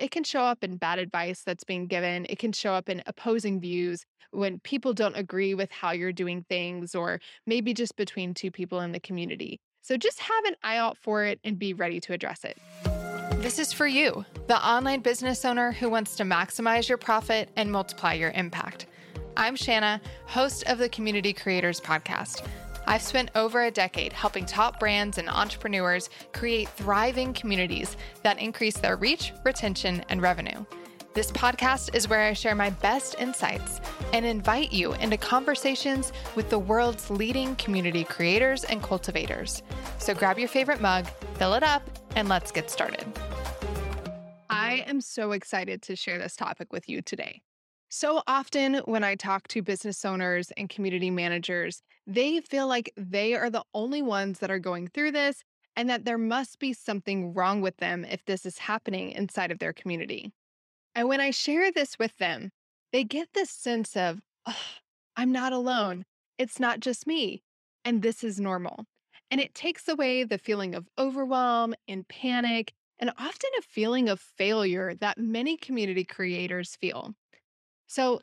It can show up in bad advice that's being given. It can show up in opposing views when people don't agree with how you're doing things, or maybe just between two people in the community. So just have an eye out for it and be ready to address it. This is for you, the online business owner who wants to maximize your profit and multiply your impact. I'm Shana, host of the Community Creators Podcast. I've spent over a decade helping top brands and entrepreneurs create thriving communities that increase their reach, retention, and revenue. This podcast is where I share my best insights and invite you into conversations with the world's leading community creators and cultivators. So grab your favorite mug, fill it up, and let's get started. I am so excited to share this topic with you today. So often, when I talk to business owners and community managers, they feel like they are the only ones that are going through this and that there must be something wrong with them if this is happening inside of their community. And when I share this with them, they get this sense of, oh, I'm not alone. It's not just me. And this is normal. And it takes away the feeling of overwhelm and panic, and often a feeling of failure that many community creators feel. So,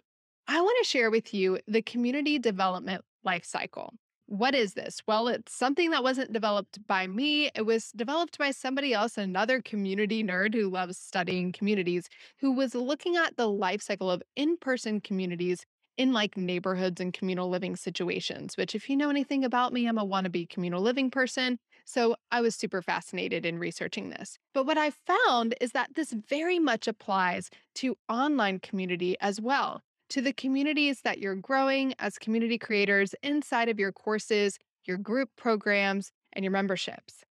I want to share with you the community development life cycle. What is this? Well, it's something that wasn't developed by me. It was developed by somebody else, another community nerd who loves studying communities, who was looking at the life cycle of in person communities in like neighborhoods and communal living situations, which, if you know anything about me, I'm a wannabe communal living person. So I was super fascinated in researching this. But what I found is that this very much applies to online community as well, to the communities that you're growing as community creators inside of your courses, your group programs, and your memberships.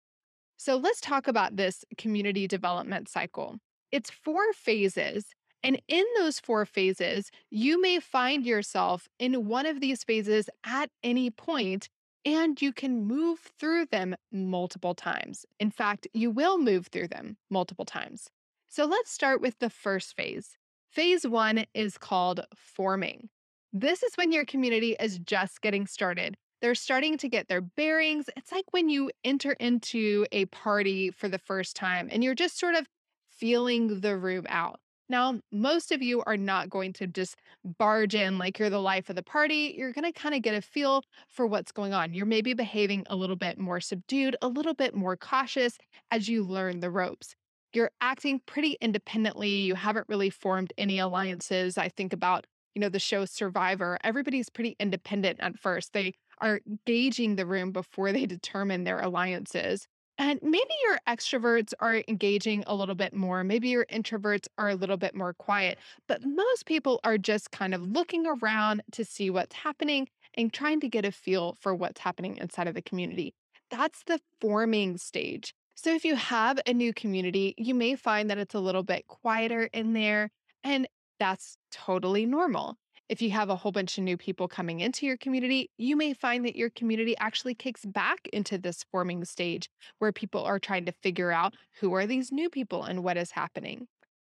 So let's talk about this community development cycle. It's four phases. And in those four phases, you may find yourself in one of these phases at any point and you can move through them multiple times. In fact, you will move through them multiple times. So let's start with the first phase. Phase one is called forming. This is when your community is just getting started. They're starting to get their bearings. It's like when you enter into a party for the first time and you're just sort of feeling the room out. Now, most of you are not going to just barge in like you're the life of the party. You're going to kind of get a feel for what's going on. You're maybe behaving a little bit more subdued, a little bit more cautious as you learn the ropes. You're acting pretty independently. You haven't really formed any alliances. I think about, you know, the show Survivor. Everybody's pretty independent at first. They are gauging the room before they determine their alliances. And maybe your extroverts are engaging a little bit more. Maybe your introverts are a little bit more quiet. But most people are just kind of looking around to see what's happening and trying to get a feel for what's happening inside of the community. That's the forming stage. So if you have a new community, you may find that it's a little bit quieter in there. And that's totally normal. If you have a whole bunch of new people coming into your community, you may find that your community actually kicks back into this forming stage where people are trying to figure out who are these new people and what is happening.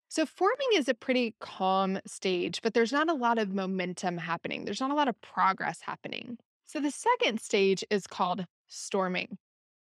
So, forming is a pretty calm stage, but there's not a lot of momentum happening. There's not a lot of progress happening. So, the second stage is called storming.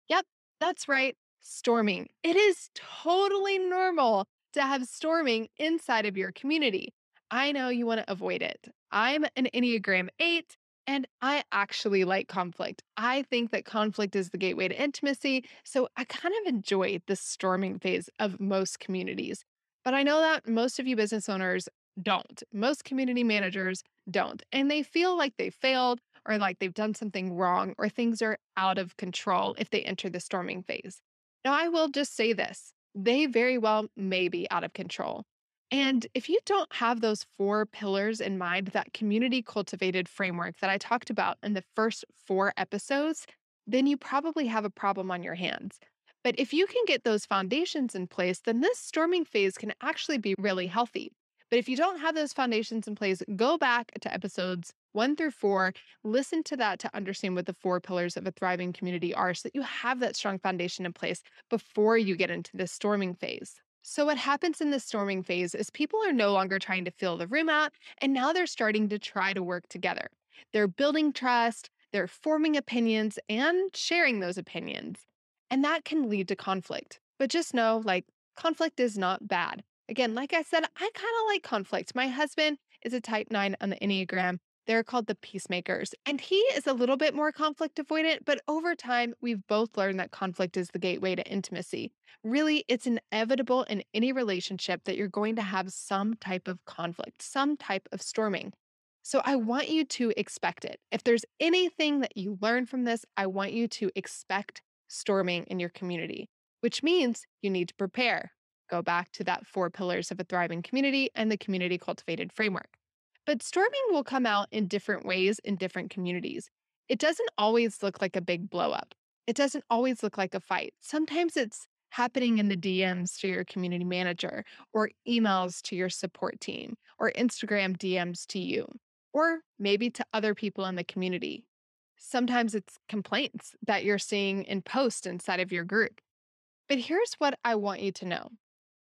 Yep, that's right, storming. It is totally normal to have storming inside of your community. I know you want to avoid it. I'm an Enneagram 8 and I actually like conflict. I think that conflict is the gateway to intimacy. So I kind of enjoy the storming phase of most communities. But I know that most of you business owners don't. Most community managers don't. And they feel like they failed or like they've done something wrong or things are out of control if they enter the storming phase. Now, I will just say this they very well may be out of control. And if you don't have those four pillars in mind, that community cultivated framework that I talked about in the first four episodes, then you probably have a problem on your hands. But if you can get those foundations in place, then this storming phase can actually be really healthy. But if you don't have those foundations in place, go back to episodes one through four, listen to that to understand what the four pillars of a thriving community are so that you have that strong foundation in place before you get into the storming phase. So, what happens in the storming phase is people are no longer trying to fill the room out, and now they're starting to try to work together. They're building trust, they're forming opinions, and sharing those opinions. And that can lead to conflict. But just know like, conflict is not bad. Again, like I said, I kind of like conflict. My husband is a type nine on the Enneagram. They're called the peacemakers. And he is a little bit more conflict avoidant, but over time, we've both learned that conflict is the gateway to intimacy. Really, it's inevitable in any relationship that you're going to have some type of conflict, some type of storming. So I want you to expect it. If there's anything that you learn from this, I want you to expect storming in your community, which means you need to prepare. Go back to that four pillars of a thriving community and the community cultivated framework. But storming will come out in different ways in different communities. It doesn't always look like a big blowup. It doesn't always look like a fight. Sometimes it's happening in the DMs to your community manager, or emails to your support team, or Instagram DMs to you, or maybe to other people in the community. Sometimes it's complaints that you're seeing in posts inside of your group. But here's what I want you to know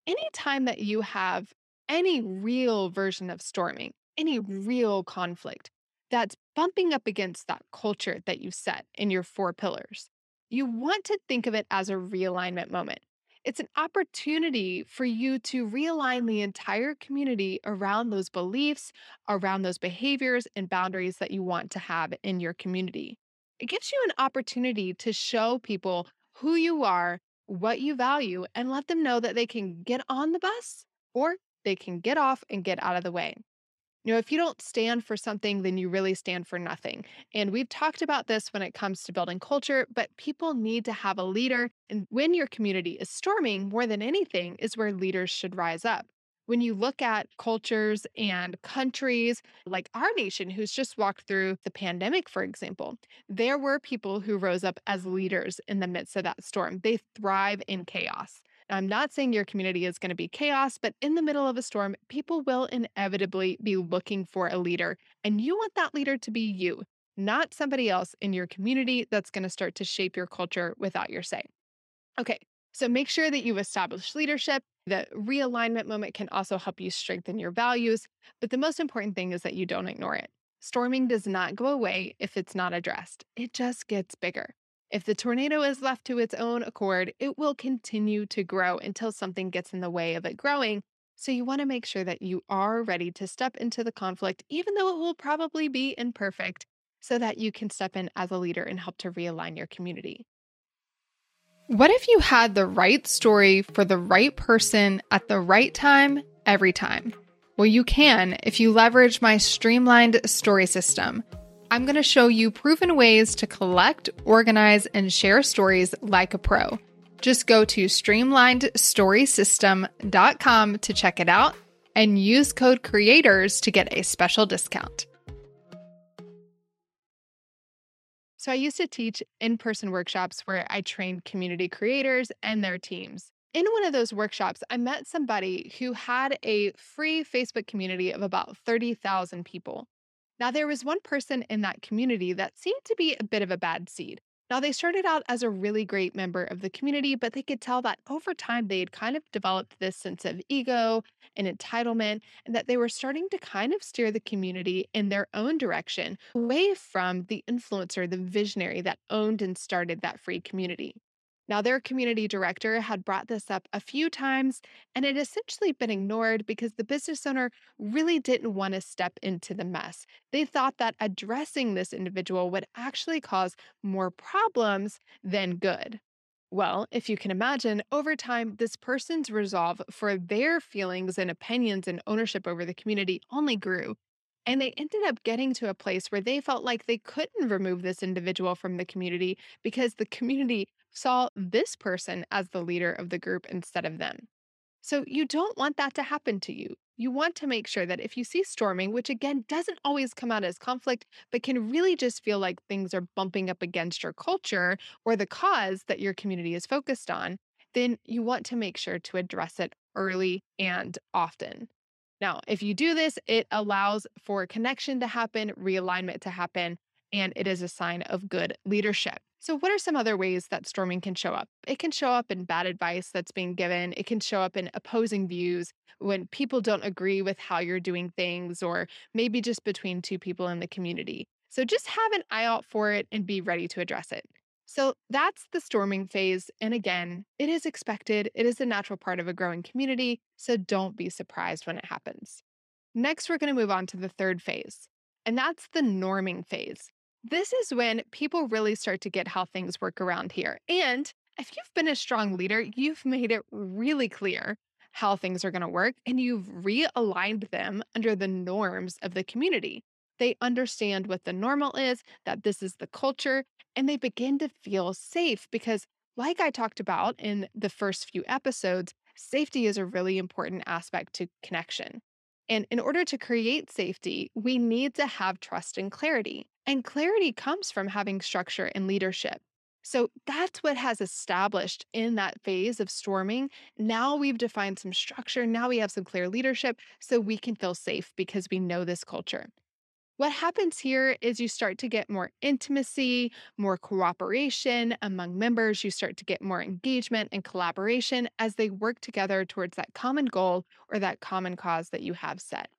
anytime that you have any real version of storming, any real conflict that's bumping up against that culture that you set in your four pillars, you want to think of it as a realignment moment. It's an opportunity for you to realign the entire community around those beliefs, around those behaviors and boundaries that you want to have in your community. It gives you an opportunity to show people who you are, what you value, and let them know that they can get on the bus or they can get off and get out of the way. You know, if you don't stand for something, then you really stand for nothing. And we've talked about this when it comes to building culture, but people need to have a leader. And when your community is storming, more than anything, is where leaders should rise up. When you look at cultures and countries like our nation, who's just walked through the pandemic, for example, there were people who rose up as leaders in the midst of that storm. They thrive in chaos. I'm not saying your community is going to be chaos, but in the middle of a storm, people will inevitably be looking for a leader. And you want that leader to be you, not somebody else in your community that's going to start to shape your culture without your say. Okay, so make sure that you establish leadership. The realignment moment can also help you strengthen your values. But the most important thing is that you don't ignore it. Storming does not go away if it's not addressed, it just gets bigger. If the tornado is left to its own accord, it will continue to grow until something gets in the way of it growing. So you want to make sure that you are ready to step into the conflict, even though it will probably be imperfect, so that you can step in as a leader and help to realign your community. What if you had the right story for the right person at the right time, every time? Well, you can if you leverage my streamlined story system. I'm going to show you proven ways to collect, organize, and share stories like a pro. Just go to streamlinedstorysystem.com to check it out and use code CREATORS to get a special discount. So, I used to teach in person workshops where I trained community creators and their teams. In one of those workshops, I met somebody who had a free Facebook community of about 30,000 people. Now, there was one person in that community that seemed to be a bit of a bad seed. Now, they started out as a really great member of the community, but they could tell that over time they had kind of developed this sense of ego and entitlement, and that they were starting to kind of steer the community in their own direction away from the influencer, the visionary that owned and started that free community. Now, their community director had brought this up a few times, and it essentially been ignored because the business owner really didn't want to step into the mess. They thought that addressing this individual would actually cause more problems than good. Well, if you can imagine, over time, this person's resolve for their feelings and opinions and ownership over the community only grew. And they ended up getting to a place where they felt like they couldn't remove this individual from the community because the community saw this person as the leader of the group instead of them. So you don't want that to happen to you. You want to make sure that if you see storming, which again doesn't always come out as conflict, but can really just feel like things are bumping up against your culture or the cause that your community is focused on, then you want to make sure to address it early and often. Now, if you do this, it allows for connection to happen, realignment to happen, and it is a sign of good leadership. So, what are some other ways that storming can show up? It can show up in bad advice that's being given. It can show up in opposing views when people don't agree with how you're doing things, or maybe just between two people in the community. So, just have an eye out for it and be ready to address it. So, that's the storming phase. And again, it is expected, it is a natural part of a growing community. So, don't be surprised when it happens. Next, we're going to move on to the third phase, and that's the norming phase. This is when people really start to get how things work around here. And if you've been a strong leader, you've made it really clear how things are going to work and you've realigned them under the norms of the community. They understand what the normal is, that this is the culture, and they begin to feel safe because, like I talked about in the first few episodes, safety is a really important aspect to connection. And in order to create safety, we need to have trust and clarity. And clarity comes from having structure and leadership. So that's what has established in that phase of storming. Now we've defined some structure. Now we have some clear leadership so we can feel safe because we know this culture. What happens here is you start to get more intimacy, more cooperation among members. You start to get more engagement and collaboration as they work together towards that common goal or that common cause that you have set.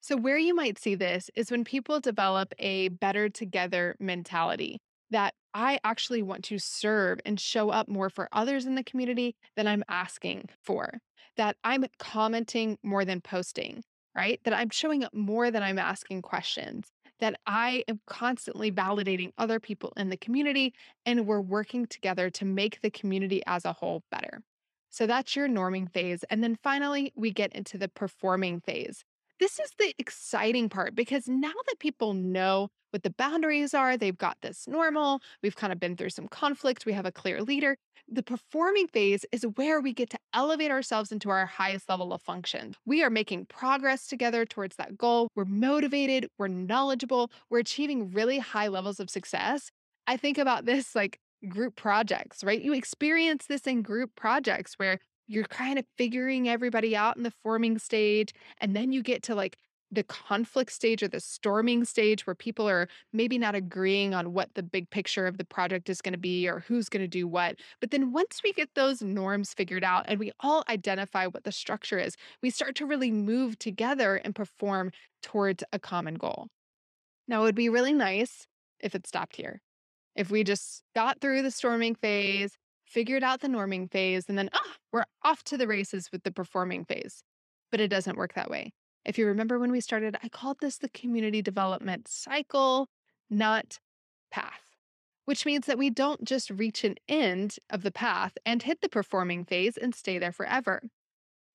So, where you might see this is when people develop a better together mentality that I actually want to serve and show up more for others in the community than I'm asking for, that I'm commenting more than posting, right? That I'm showing up more than I'm asking questions, that I am constantly validating other people in the community, and we're working together to make the community as a whole better. So that's your norming phase. And then finally, we get into the performing phase. This is the exciting part because now that people know what the boundaries are, they've got this normal, we've kind of been through some conflict, we have a clear leader. The performing phase is where we get to elevate ourselves into our highest level of function. We are making progress together towards that goal. We're motivated, we're knowledgeable, we're achieving really high levels of success. I think about this like group projects, right? You experience this in group projects where you're kind of figuring everybody out in the forming stage. And then you get to like the conflict stage or the storming stage where people are maybe not agreeing on what the big picture of the project is going to be or who's going to do what. But then once we get those norms figured out and we all identify what the structure is, we start to really move together and perform towards a common goal. Now, it would be really nice if it stopped here. If we just got through the storming phase, figured out the norming phase, and then, ah, oh, we're off to the races with the performing phase. But it doesn't work that way. If you remember when we started, I called this the community development cycle, not path, which means that we don't just reach an end of the path and hit the performing phase and stay there forever.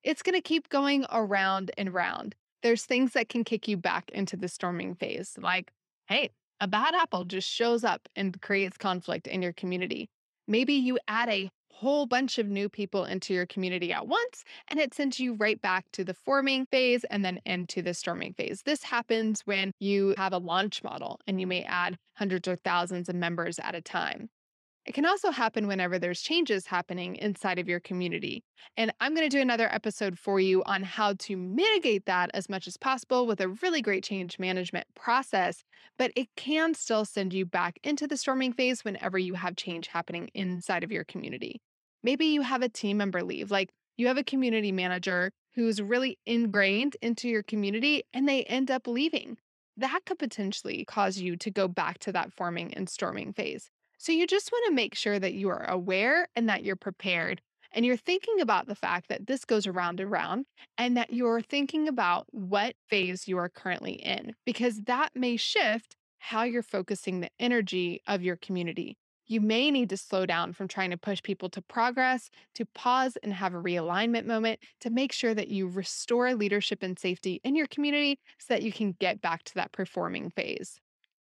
It's going to keep going around and round. There's things that can kick you back into the storming phase, like, hey, a bad apple just shows up and creates conflict in your community. Maybe you add a whole bunch of new people into your community at once, and it sends you right back to the forming phase and then into the storming phase. This happens when you have a launch model and you may add hundreds or thousands of members at a time. It can also happen whenever there's changes happening inside of your community. And I'm going to do another episode for you on how to mitigate that as much as possible with a really great change management process. But it can still send you back into the storming phase whenever you have change happening inside of your community. Maybe you have a team member leave, like you have a community manager who's really ingrained into your community and they end up leaving. That could potentially cause you to go back to that forming and storming phase. So you just want to make sure that you are aware and that you're prepared. And you're thinking about the fact that this goes around and around, and that you're thinking about what phase you are currently in, because that may shift how you're focusing the energy of your community. You may need to slow down from trying to push people to progress, to pause and have a realignment moment to make sure that you restore leadership and safety in your community so that you can get back to that performing phase.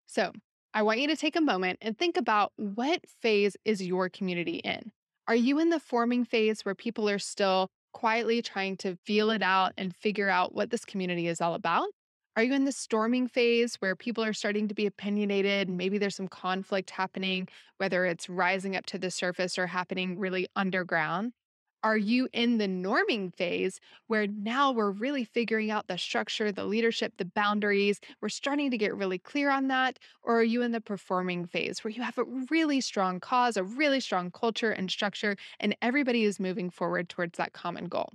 So, I want you to take a moment and think about what phase is your community in? Are you in the forming phase where people are still quietly trying to feel it out and figure out what this community is all about? Are you in the storming phase where people are starting to be opinionated? And maybe there's some conflict happening, whether it's rising up to the surface or happening really underground. Are you in the norming phase where now we're really figuring out the structure, the leadership, the boundaries? We're starting to get really clear on that. Or are you in the performing phase where you have a really strong cause, a really strong culture and structure, and everybody is moving forward towards that common goal?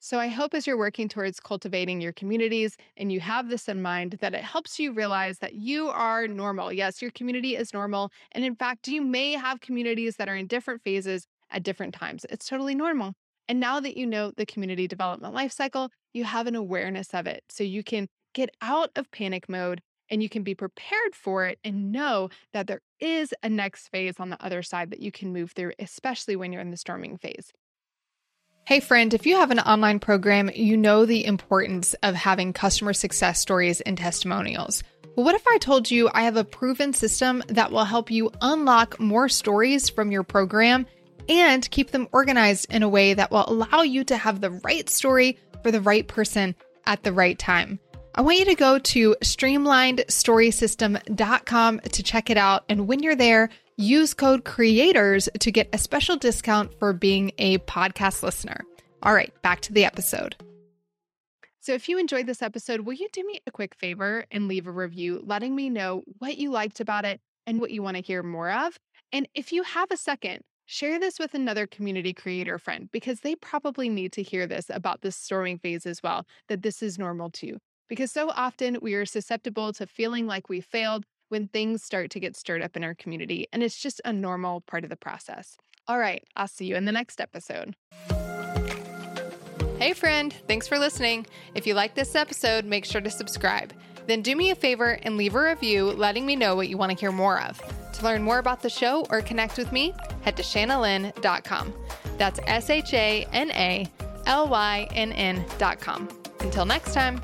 So, I hope as you're working towards cultivating your communities and you have this in mind, that it helps you realize that you are normal. Yes, your community is normal. And in fact, you may have communities that are in different phases at different times. It's totally normal. And now that you know the community development lifecycle, you have an awareness of it. So you can get out of panic mode and you can be prepared for it and know that there is a next phase on the other side that you can move through, especially when you're in the storming phase. Hey, friend, if you have an online program, you know the importance of having customer success stories and testimonials. Well, what if I told you I have a proven system that will help you unlock more stories from your program and keep them organized in a way that will allow you to have the right story for the right person at the right time. I want you to go to streamlinedstorysystem.com to check it out. And when you're there, use code CREATORS to get a special discount for being a podcast listener. All right, back to the episode. So, if you enjoyed this episode, will you do me a quick favor and leave a review letting me know what you liked about it and what you want to hear more of? And if you have a second, Share this with another community creator friend because they probably need to hear this about this storming phase as well, that this is normal too. Because so often we are susceptible to feeling like we failed when things start to get stirred up in our community, and it's just a normal part of the process. All right, I'll see you in the next episode. Hey, friend, thanks for listening. If you like this episode, make sure to subscribe. Then do me a favor and leave a review letting me know what you want to hear more of. To learn more about the show or connect with me, head to shanalynn.com. That's S H A N A L Y N N.com. Until next time.